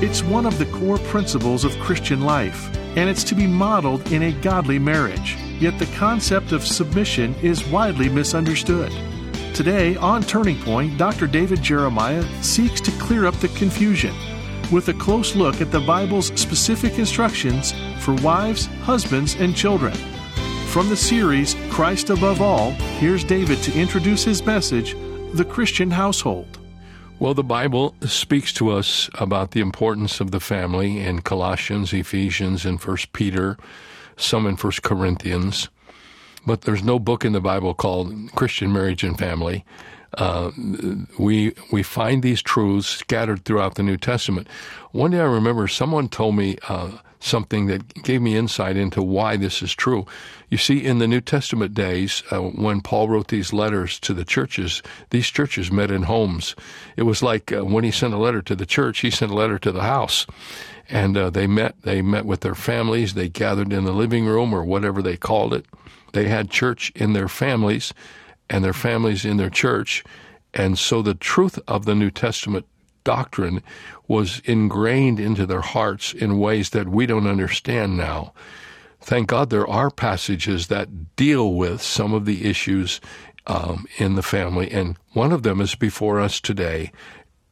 It's one of the core principles of Christian life, and it's to be modeled in a godly marriage. Yet the concept of submission is widely misunderstood. Today, on Turning Point, Dr. David Jeremiah seeks to clear up the confusion with a close look at the Bible's specific instructions for wives, husbands, and children. From the series Christ Above All, here's David to introduce his message The Christian Household. Well, the Bible speaks to us about the importance of the family in Colossians, Ephesians, and First Peter, some in First Corinthians. But there's no book in the Bible called Christian Marriage and Family. Uh, we we find these truths scattered throughout the New Testament. One day I remember someone told me uh, something that gave me insight into why this is true. You see, in the New Testament days, uh, when Paul wrote these letters to the churches, these churches met in homes. It was like uh, when he sent a letter to the church, he sent a letter to the house. And uh, they met. They met with their families. They gathered in the living room or whatever they called it. They had church in their families, and their families in their church. And so the truth of the New Testament doctrine was ingrained into their hearts in ways that we don't understand now. Thank God there are passages that deal with some of the issues um, in the family, and one of them is before us today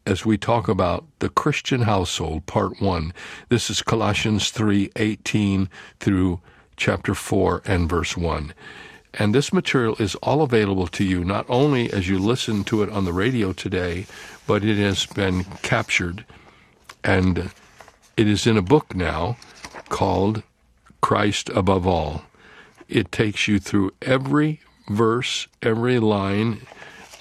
as we talk about the Christian household, part one. This is Colossians 3 18 through chapter 4 and verse 1. And this material is all available to you, not only as you listen to it on the radio today, but it has been captured and it is in a book now called Christ Above All. It takes you through every verse, every line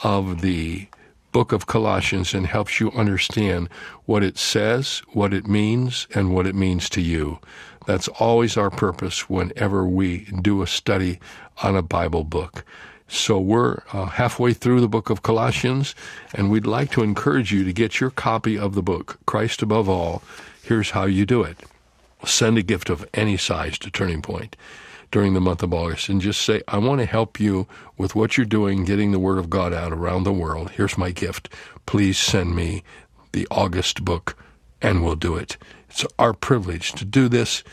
of the book of Colossians and helps you understand what it says, what it means, and what it means to you. That's always our purpose whenever we do a study on a Bible book. So we're uh, halfway through the book of Colossians, and we'd like to encourage you to get your copy of the book, Christ Above All. Here's how you do it send a gift of any size to Turning Point during the month of August and just say, I want to help you with what you're doing, getting the Word of God out around the world. Here's my gift. Please send me the August book, and we'll do it. It's our privilege to do this,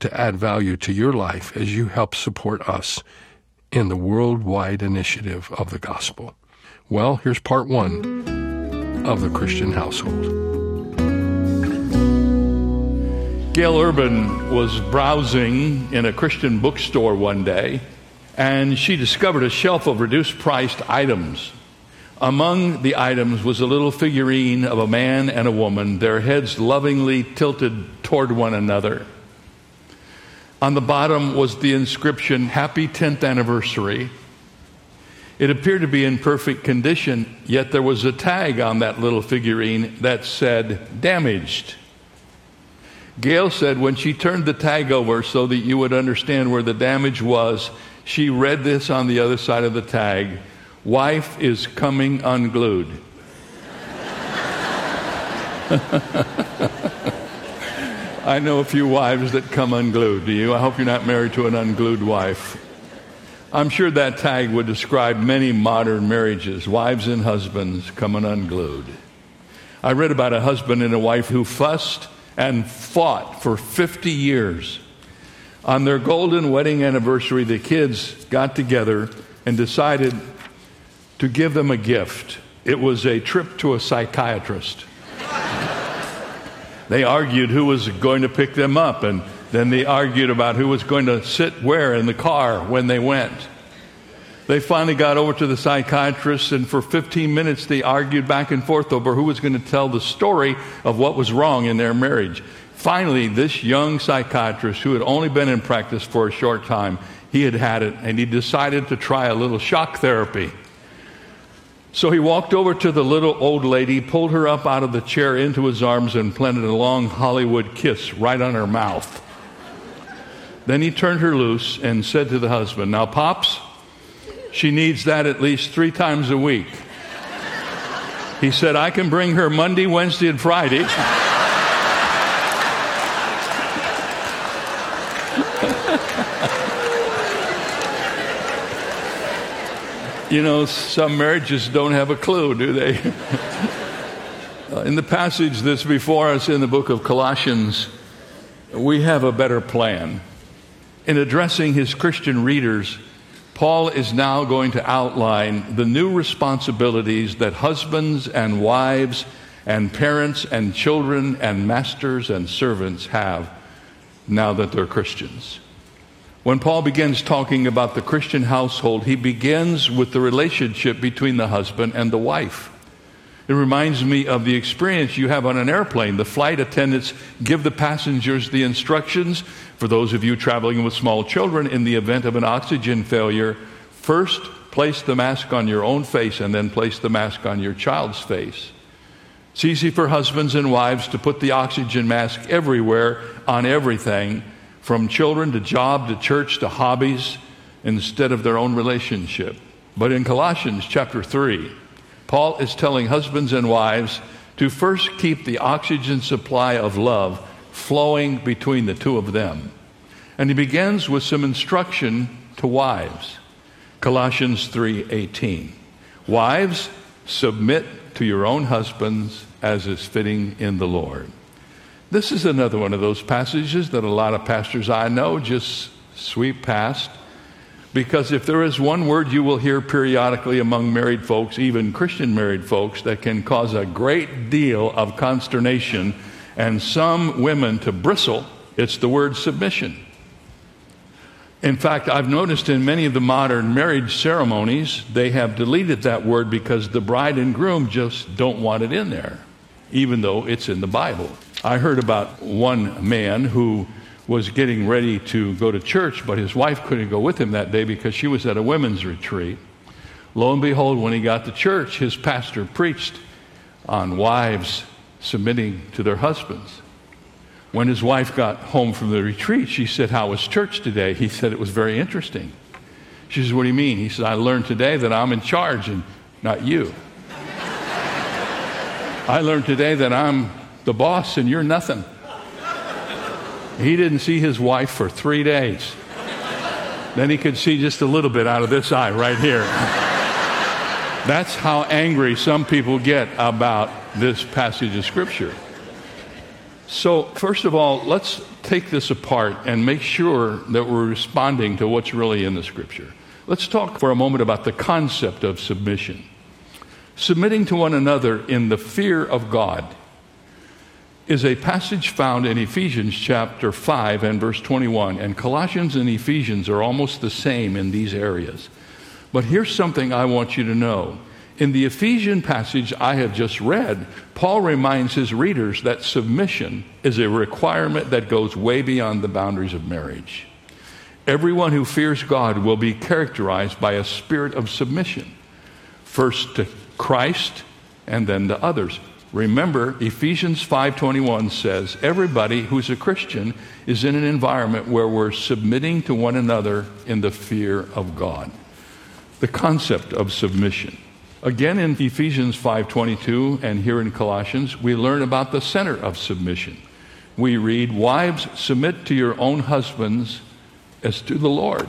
to add value to your life as you help support us in the worldwide initiative of the gospel. Well, here's part one of the Christian household. Gail Urban was browsing in a Christian bookstore one day, and she discovered a shelf of reduced priced items. Among the items was a little figurine of a man and a woman, their heads lovingly tilted toward one another. On the bottom was the inscription, Happy 10th Anniversary. It appeared to be in perfect condition, yet there was a tag on that little figurine that said, Damaged. Gail said when she turned the tag over so that you would understand where the damage was, she read this on the other side of the tag Wife is coming unglued. I know a few wives that come unglued. Do you? I hope you're not married to an unglued wife. I'm sure that tag would describe many modern marriages wives and husbands coming unglued. I read about a husband and a wife who fussed and fought for 50 years. On their golden wedding anniversary, the kids got together and decided to give them a gift. It was a trip to a psychiatrist. They argued who was going to pick them up, and then they argued about who was going to sit where in the car when they went. They finally got over to the psychiatrist, and for 15 minutes they argued back and forth over who was going to tell the story of what was wrong in their marriage. Finally, this young psychiatrist, who had only been in practice for a short time, he had had it, and he decided to try a little shock therapy. So he walked over to the little old lady, pulled her up out of the chair into his arms, and planted a long Hollywood kiss right on her mouth. Then he turned her loose and said to the husband, Now, Pops, she needs that at least three times a week. He said, I can bring her Monday, Wednesday, and Friday. you know, some marriages don't have a clue, do they? Uh, in the passage that's before us in the book of Colossians, we have a better plan. In addressing his Christian readers, Paul is now going to outline the new responsibilities that husbands and wives and parents and children and masters and servants have now that they're Christians. When Paul begins talking about the Christian household, he begins with the relationship between the husband and the wife. It reminds me of the experience you have on an airplane. The flight attendants give the passengers the instructions. For those of you traveling with small children, in the event of an oxygen failure, first place the mask on your own face and then place the mask on your child's face. It's easy for husbands and wives to put the oxygen mask everywhere on everything from children to job to church to hobbies instead of their own relationship. But in Colossians chapter 3, Paul is telling husbands and wives to first keep the oxygen supply of love flowing between the two of them. And he begins with some instruction to wives. Colossians 3:18. Wives, submit to your own husbands as is fitting in the Lord. This is another one of those passages that a lot of pastors I know just sweep past. Because if there is one word you will hear periodically among married folks, even Christian married folks, that can cause a great deal of consternation and some women to bristle, it's the word submission. In fact, I've noticed in many of the modern marriage ceremonies, they have deleted that word because the bride and groom just don't want it in there, even though it's in the Bible. I heard about one man who was getting ready to go to church, but his wife couldn't go with him that day because she was at a women's retreat. Lo and behold, when he got to church, his pastor preached on wives submitting to their husbands. When his wife got home from the retreat, she said, How was church today? He said, It was very interesting. She says, What do you mean? He said, I learned today that I'm in charge and not you. I learned today that I'm the boss and you're nothing. He didn't see his wife for three days. Then he could see just a little bit out of this eye right here. That's how angry some people get about this passage of Scripture. So, first of all, let's take this apart and make sure that we're responding to what's really in the Scripture. Let's talk for a moment about the concept of submission. Submitting to one another in the fear of God is a passage found in Ephesians chapter 5 and verse 21. And Colossians and Ephesians are almost the same in these areas. But here's something I want you to know. In the Ephesian passage I have just read, Paul reminds his readers that submission is a requirement that goes way beyond the boundaries of marriage. Everyone who fears God will be characterized by a spirit of submission, first to Christ and then to others. Remember, Ephesians 5:21 says, everybody who's a Christian is in an environment where we're submitting to one another in the fear of God. The concept of submission. Again in Ephesians 5:22 and here in Colossians, we learn about the center of submission. We read, "Wives, submit to your own husbands as to the Lord."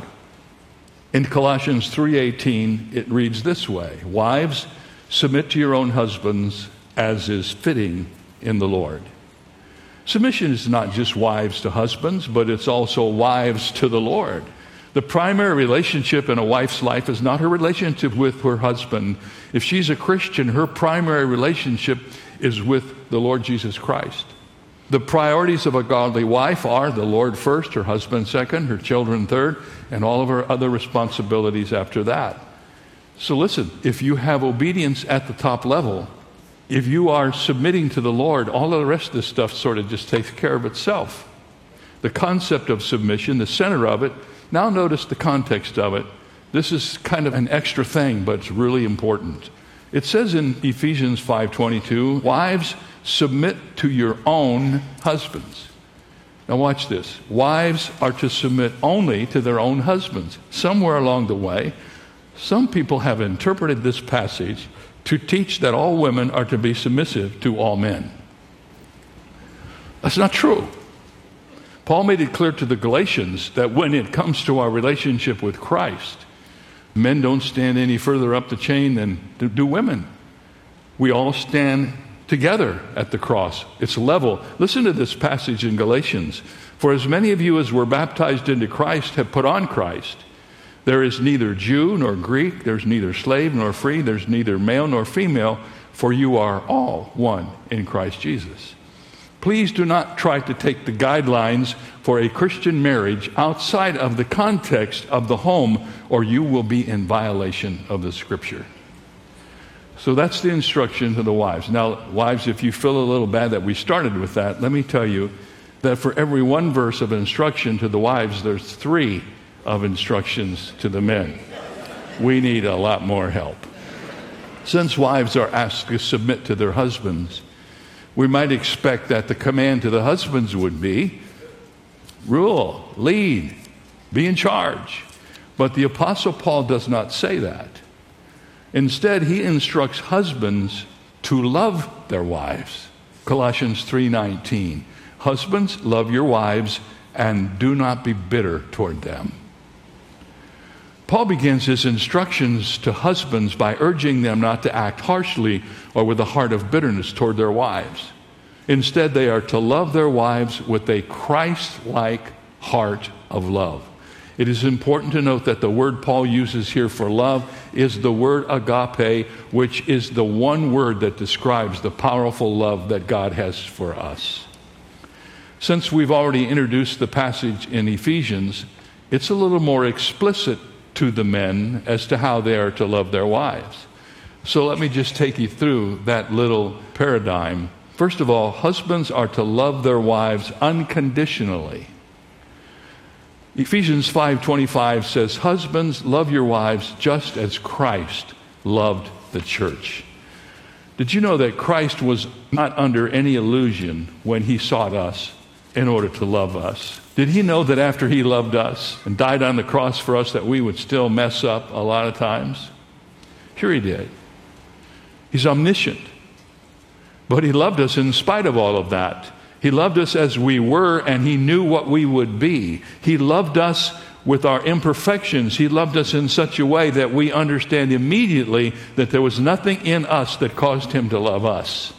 In Colossians 3:18, it reads this way, "Wives, submit to your own husbands as is fitting in the Lord. Submission is not just wives to husbands, but it's also wives to the Lord. The primary relationship in a wife's life is not her relationship with her husband. If she's a Christian, her primary relationship is with the Lord Jesus Christ. The priorities of a godly wife are the Lord first, her husband second, her children third, and all of her other responsibilities after that. So listen, if you have obedience at the top level, if you are submitting to the Lord, all of the rest of this stuff sort of just takes care of itself. The concept of submission, the center of it, now notice the context of it. This is kind of an extra thing, but it's really important. It says in Ephesians 5:22, "Wives, submit to your own husbands." Now watch this. Wives are to submit only to their own husbands. Somewhere along the way, some people have interpreted this passage to teach that all women are to be submissive to all men. That's not true. Paul made it clear to the Galatians that when it comes to our relationship with Christ, men don't stand any further up the chain than do women. We all stand together at the cross. It's level. Listen to this passage in Galatians. For as many of you as were baptized into Christ have put on Christ. There is neither Jew nor Greek, there's neither slave nor free, there's neither male nor female, for you are all one in Christ Jesus. Please do not try to take the guidelines for a Christian marriage outside of the context of the home, or you will be in violation of the scripture. So that's the instruction to the wives. Now, wives, if you feel a little bad that we started with that, let me tell you that for every one verse of instruction to the wives, there's three of instructions to the men. We need a lot more help. Since wives are asked to submit to their husbands, we might expect that the command to the husbands would be rule, lead, be in charge. But the Apostle Paul does not say that. Instead, he instructs husbands to love their wives. Colossians 3:19. Husbands, love your wives and do not be bitter toward them. Paul begins his instructions to husbands by urging them not to act harshly or with a heart of bitterness toward their wives. Instead, they are to love their wives with a Christ like heart of love. It is important to note that the word Paul uses here for love is the word agape, which is the one word that describes the powerful love that God has for us. Since we've already introduced the passage in Ephesians, it's a little more explicit to the men as to how they are to love their wives. So let me just take you through that little paradigm. First of all, husbands are to love their wives unconditionally. Ephesians 5:25 says, "Husbands, love your wives just as Christ loved the church." Did you know that Christ was not under any illusion when he sought us in order to love us? Did he know that after he loved us and died on the cross for us that we would still mess up a lot of times? Sure he did. He's omniscient. But he loved us in spite of all of that. He loved us as we were and he knew what we would be. He loved us with our imperfections. He loved us in such a way that we understand immediately that there was nothing in us that caused him to love us.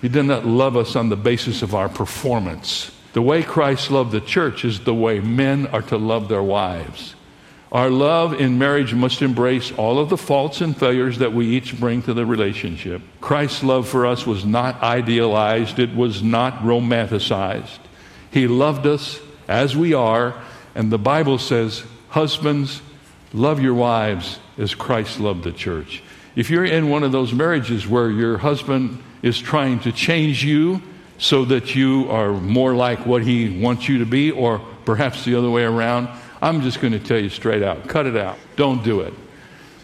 He did not love us on the basis of our performance. The way Christ loved the church is the way men are to love their wives. Our love in marriage must embrace all of the faults and failures that we each bring to the relationship. Christ's love for us was not idealized, it was not romanticized. He loved us as we are, and the Bible says, Husbands, love your wives as Christ loved the church. If you're in one of those marriages where your husband is trying to change you, so that you are more like what He wants you to be, or perhaps the other way around. I'm just going to tell you straight out cut it out. Don't do it.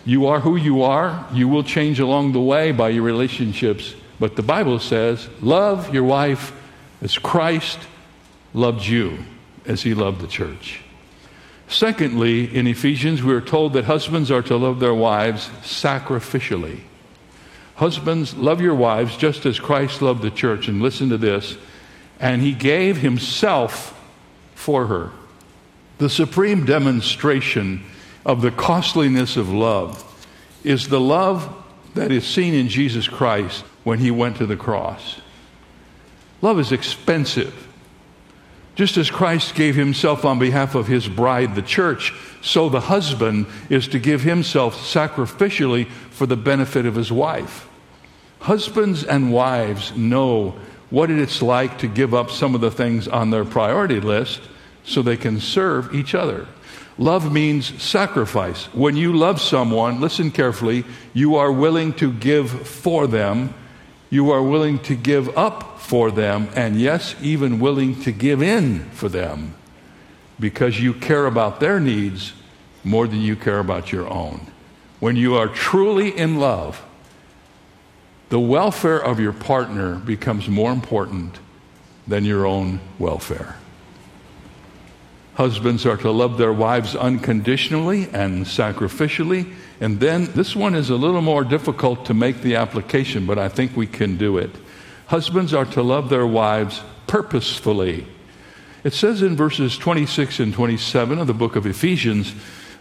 You are who you are. You will change along the way by your relationships. But the Bible says, love your wife as Christ loved you, as He loved the church. Secondly, in Ephesians, we are told that husbands are to love their wives sacrificially. Husbands, love your wives just as Christ loved the church. And listen to this. And he gave himself for her. The supreme demonstration of the costliness of love is the love that is seen in Jesus Christ when he went to the cross. Love is expensive. Just as Christ gave himself on behalf of his bride, the church, so the husband is to give himself sacrificially for the benefit of his wife. Husbands and wives know what it's like to give up some of the things on their priority list so they can serve each other. Love means sacrifice. When you love someone, listen carefully, you are willing to give for them, you are willing to give up for them, and yes, even willing to give in for them because you care about their needs more than you care about your own. When you are truly in love, the welfare of your partner becomes more important than your own welfare. Husbands are to love their wives unconditionally and sacrificially. And then this one is a little more difficult to make the application, but I think we can do it. Husbands are to love their wives purposefully. It says in verses 26 and 27 of the book of Ephesians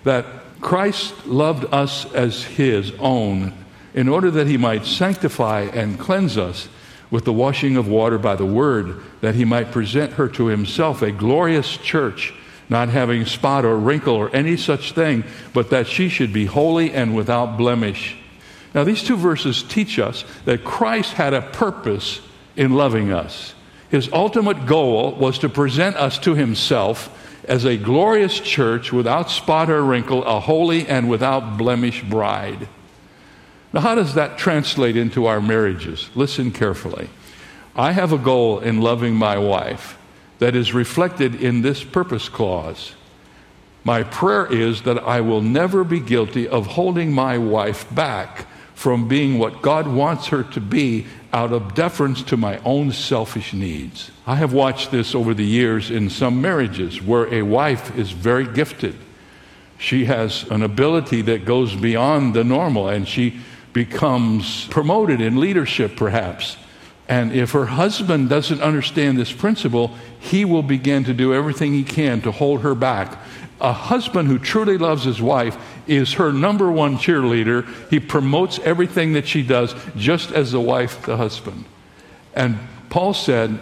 that Christ loved us as his own in order that he might sanctify and cleanse us with the washing of water by the word, that he might present her to himself a glorious church not having spot or wrinkle or any such thing, but that she should be holy and without blemish. Now, these two verses teach us that Christ had a purpose in loving us. His ultimate goal was to present us to himself as a glorious church without spot or wrinkle, a holy and without blemish bride. Now, how does that translate into our marriages? Listen carefully. I have a goal in loving my wife that is reflected in this purpose clause. My prayer is that I will never be guilty of holding my wife back from being what God wants her to be out of deference to my own selfish needs. I have watched this over the years in some marriages where a wife is very gifted. She has an ability that goes beyond the normal and she becomes promoted in leadership, perhaps. And if her husband doesn't understand this principle, he will begin to do everything he can to hold her back. A husband who truly loves his wife is her number one cheerleader. He promotes everything that she does, just as the wife, the husband. And Paul said,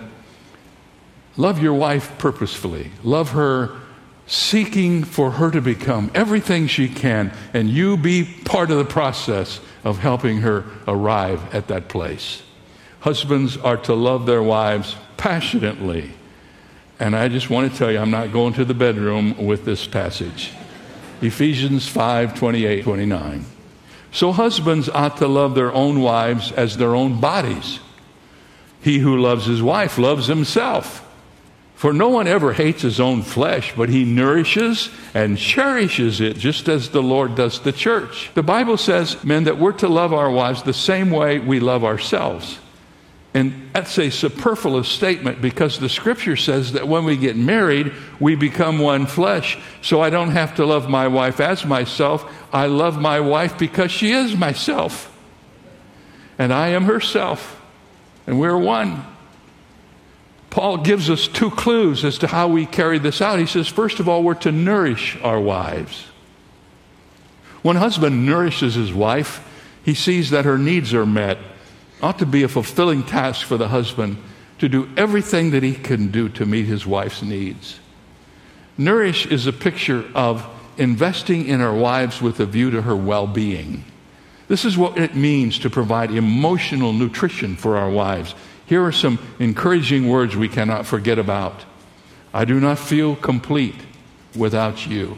Love your wife purposefully. Love her seeking for her to become everything she can, and you be part of the process of helping her arrive at that place. Husbands are to love their wives passionately. And I just want to tell you, I'm not going to the bedroom with this passage. Ephesians 5 28, 29. So husbands ought to love their own wives as their own bodies. He who loves his wife loves himself. For no one ever hates his own flesh, but he nourishes and cherishes it just as the Lord does the church. The Bible says, men, that we're to love our wives the same way we love ourselves. And that's a superfluous statement because the scripture says that when we get married, we become one flesh. So I don't have to love my wife as myself. I love my wife because she is myself. And I am herself. And we're one. Paul gives us two clues as to how we carry this out. He says, first of all, we're to nourish our wives. When a husband nourishes his wife, he sees that her needs are met ought to be a fulfilling task for the husband to do everything that he can do to meet his wife's needs. Nourish is a picture of investing in our wives with a view to her well being. This is what it means to provide emotional nutrition for our wives. Here are some encouraging words we cannot forget about. I do not feel complete without you.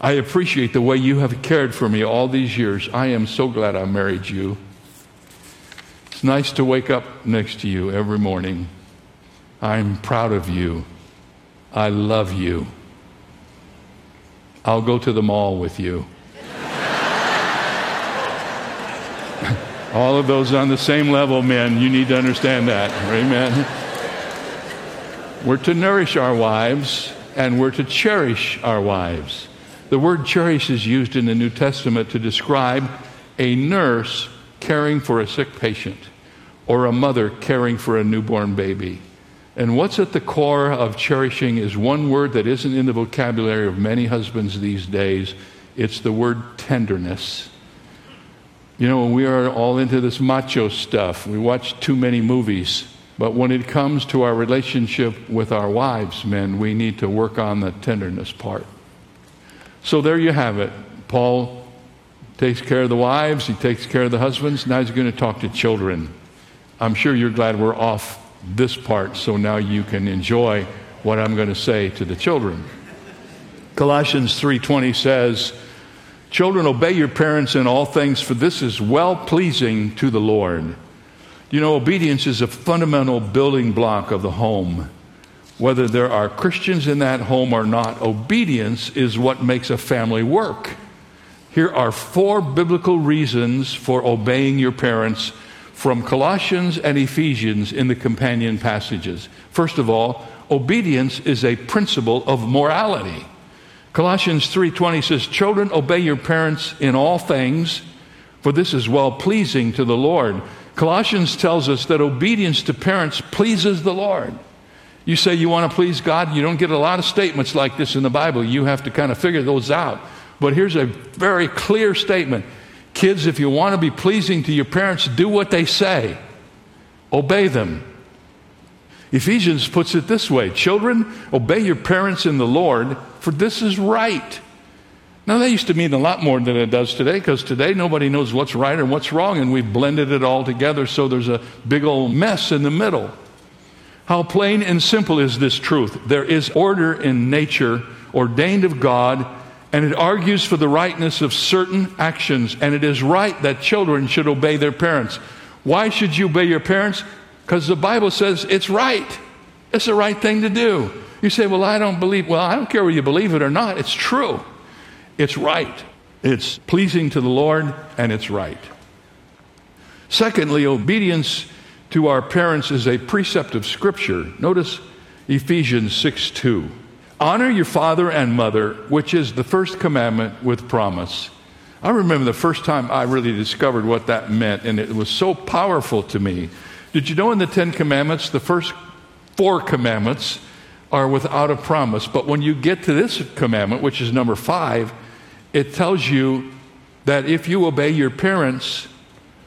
I appreciate the way you have cared for me all these years. I am so glad I married you nice to wake up next to you every morning. I'm proud of you. I love you. I'll go to the mall with you. All of those on the same level, men, you need to understand that. Amen. We're to nourish our wives and we're to cherish our wives. The word cherish is used in the New Testament to describe a nurse caring for a sick patient or a mother caring for a newborn baby. And what's at the core of cherishing is one word that isn't in the vocabulary of many husbands these days it's the word tenderness. You know, we are all into this macho stuff. We watch too many movies. But when it comes to our relationship with our wives, men, we need to work on the tenderness part. So there you have it. Paul takes care of the wives, he takes care of the husbands. Now he's going to talk to children. I'm sure you're glad we're off this part so now you can enjoy what I'm going to say to the children. Colossians 3:20 says, "Children obey your parents in all things for this is well pleasing to the Lord." You know, obedience is a fundamental building block of the home. Whether there are Christians in that home or not, obedience is what makes a family work. Here are four biblical reasons for obeying your parents from Colossians and Ephesians in the companion passages. First of all, obedience is a principle of morality. Colossians 3:20 says, "Children, obey your parents in all things, for this is well pleasing to the Lord." Colossians tells us that obedience to parents pleases the Lord. You say you want to please God, you don't get a lot of statements like this in the Bible. You have to kind of figure those out. But here's a very clear statement Kids, if you want to be pleasing to your parents, do what they say, obey them. Ephesians puts it this way Children, obey your parents in the Lord, for this is right. Now, that used to mean a lot more than it does today because today nobody knows what's right and what's wrong, and we've blended it all together so there's a big old mess in the middle. How plain and simple is this truth? There is order in nature ordained of God and it argues for the rightness of certain actions. And it is right that children should obey their parents. Why should you obey your parents? Because the Bible says it's right. It's the right thing to do. You say, Well, I don't believe. Well, I don't care whether you believe it or not. It's true. It's right. It's pleasing to the Lord, and it's right. Secondly, obedience to our parents is a precept of Scripture. Notice Ephesians 6 2. Honor your father and mother, which is the first commandment with promise. I remember the first time I really discovered what that meant, and it was so powerful to me. Did you know in the Ten Commandments, the first four commandments are without a promise? But when you get to this commandment, which is number five, it tells you that if you obey your parents,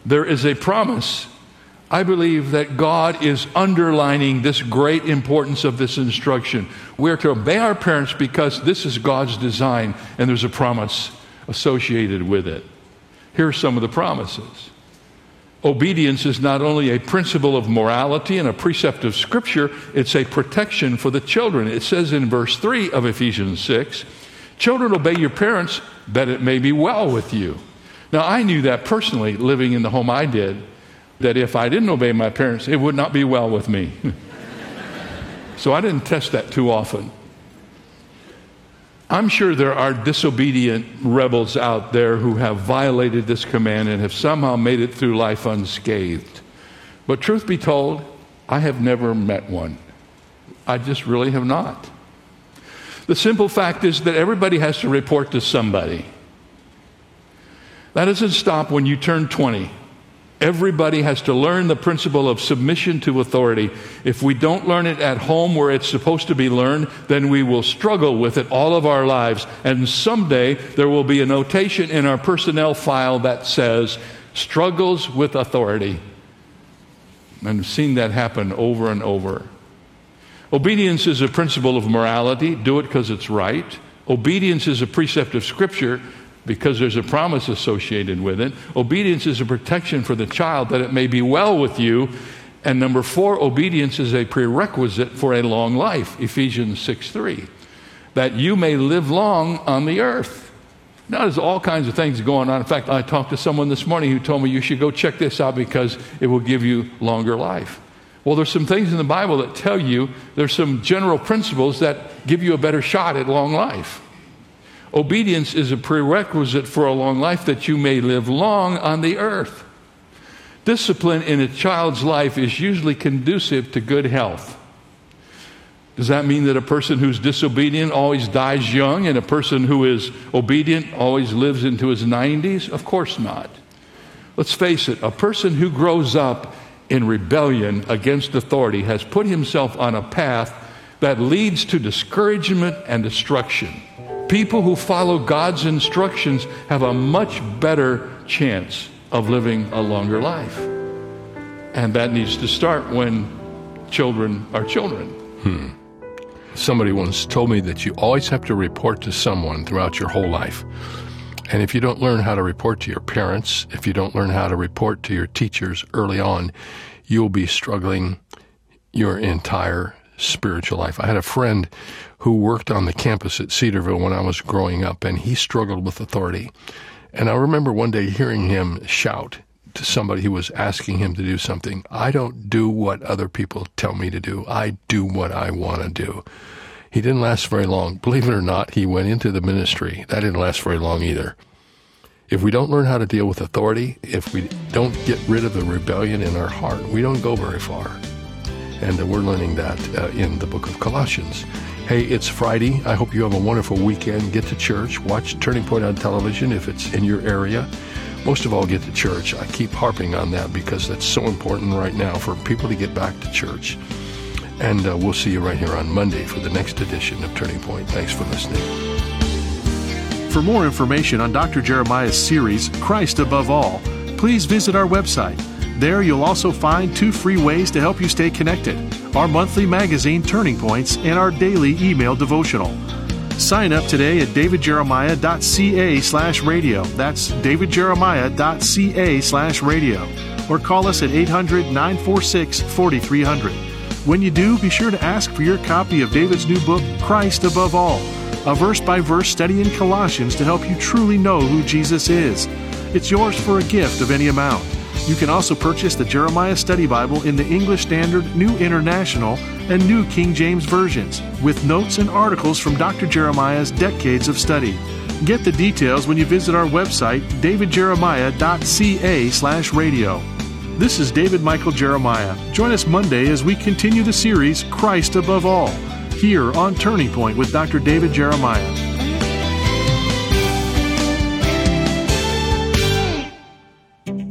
there is a promise I believe that God is underlining this great importance of this instruction. We're to obey our parents because this is God's design and there's a promise associated with it. Here are some of the promises. Obedience is not only a principle of morality and a precept of Scripture, it's a protection for the children. It says in verse 3 of Ephesians 6 Children, obey your parents that it may be well with you. Now, I knew that personally living in the home I did that if I didn't obey my parents, it would not be well with me. so I didn't test that too often. I'm sure there are disobedient rebels out there who have violated this command and have somehow made it through life unscathed. But truth be told, I have never met one. I just really have not. The simple fact is that everybody has to report to somebody. That doesn't stop when you turn 20. Everybody has to learn the principle of submission to authority. If we don't learn it at home where it's supposed to be learned, then we will struggle with it all of our lives. And someday there will be a notation in our personnel file that says, struggles with authority. And I've seen that happen over and over. Obedience is a principle of morality. Do it because it's right. Obedience is a precept of Scripture because there's a promise associated with it. Obedience is a protection for the child that it may be well with you. And number four, obedience is a prerequisite for a long life. Ephesians 6 3. That you may live long on the earth. Now, there's all kinds of things going on. In fact, I talked to someone this morning who told me you should go check this out because it will give you longer life. Well, there's some things in the Bible that tell you there's some general principles that give you a better shot at long life. Obedience is a prerequisite for a long life that you may live long on the earth. Discipline in a child's life is usually conducive to good health. Does that mean that a person who's disobedient always dies young and a person who is obedient always lives into his 90s? Of course not. Let's face it, a person who grows up in rebellion against authority has put himself on a path that leads to discouragement and destruction. People who follow God's instructions have a much better chance of living a longer life. And that needs to start when children are children. Hmm. Somebody once told me that you always have to report to someone throughout your whole life. And if you don't learn how to report to your parents, if you don't learn how to report to your teachers early on, you'll be struggling your entire spiritual life. I had a friend who worked on the campus at Cedarville when I was growing up, and he struggled with authority. And I remember one day hearing him shout to somebody who was asking him to do something I don't do what other people tell me to do, I do what I want to do. He didn't last very long. Believe it or not, he went into the ministry. That didn't last very long either. If we don't learn how to deal with authority, if we don't get rid of the rebellion in our heart, we don't go very far. And uh, we're learning that uh, in the book of Colossians. Hey, it's Friday. I hope you have a wonderful weekend. Get to church. Watch Turning Point on television if it's in your area. Most of all, get to church. I keep harping on that because that's so important right now for people to get back to church. And uh, we'll see you right here on Monday for the next edition of Turning Point. Thanks for listening. For more information on Dr. Jeremiah's series, Christ Above All, please visit our website. There you'll also find two free ways to help you stay connected our monthly magazine, Turning Points, and our daily email devotional. Sign up today at davidjeremiah.ca slash radio. That's davidjeremiah.ca slash radio. Or call us at 800 946 4300. When you do, be sure to ask for your copy of David's new book, Christ Above All, a verse by verse study in Colossians to help you truly know who Jesus is. It's yours for a gift of any amount. You can also purchase the Jeremiah Study Bible in the English Standard, New International, and New King James versions, with notes and articles from Dr. Jeremiah's decades of study. Get the details when you visit our website, davidjeremiah.ca slash radio. This is David Michael Jeremiah. Join us Monday as we continue the series Christ Above All, here on Turning Point with Dr. David Jeremiah.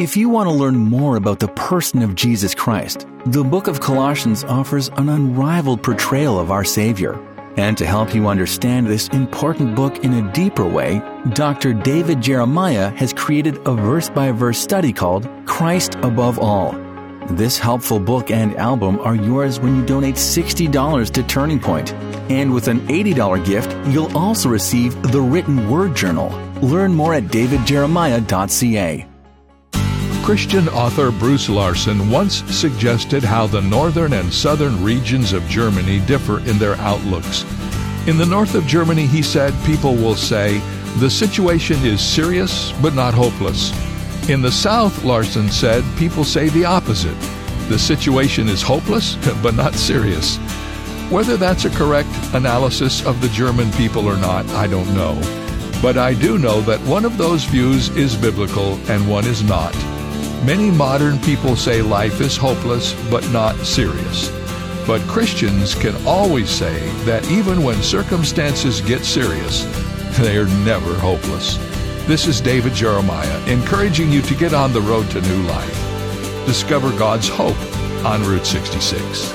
If you want to learn more about the person of Jesus Christ, the book of Colossians offers an unrivaled portrayal of our Savior. And to help you understand this important book in a deeper way, Dr. David Jeremiah has created a verse by verse study called Christ Above All. This helpful book and album are yours when you donate $60 to Turning Point. And with an $80 gift, you'll also receive the written word journal. Learn more at davidjeremiah.ca. Christian author Bruce Larson once suggested how the northern and southern regions of Germany differ in their outlooks. In the north of Germany, he said, people will say, the situation is serious but not hopeless. In the south, Larson said, people say the opposite. The situation is hopeless but not serious. Whether that's a correct analysis of the German people or not, I don't know. But I do know that one of those views is biblical and one is not. Many modern people say life is hopeless but not serious. But Christians can always say that even when circumstances get serious, they are never hopeless. This is David Jeremiah encouraging you to get on the road to new life. Discover God's hope on Route 66.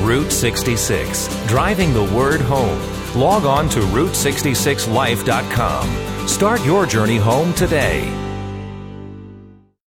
Route 66, driving the word home. Log on to Route66Life.com. Start your journey home today.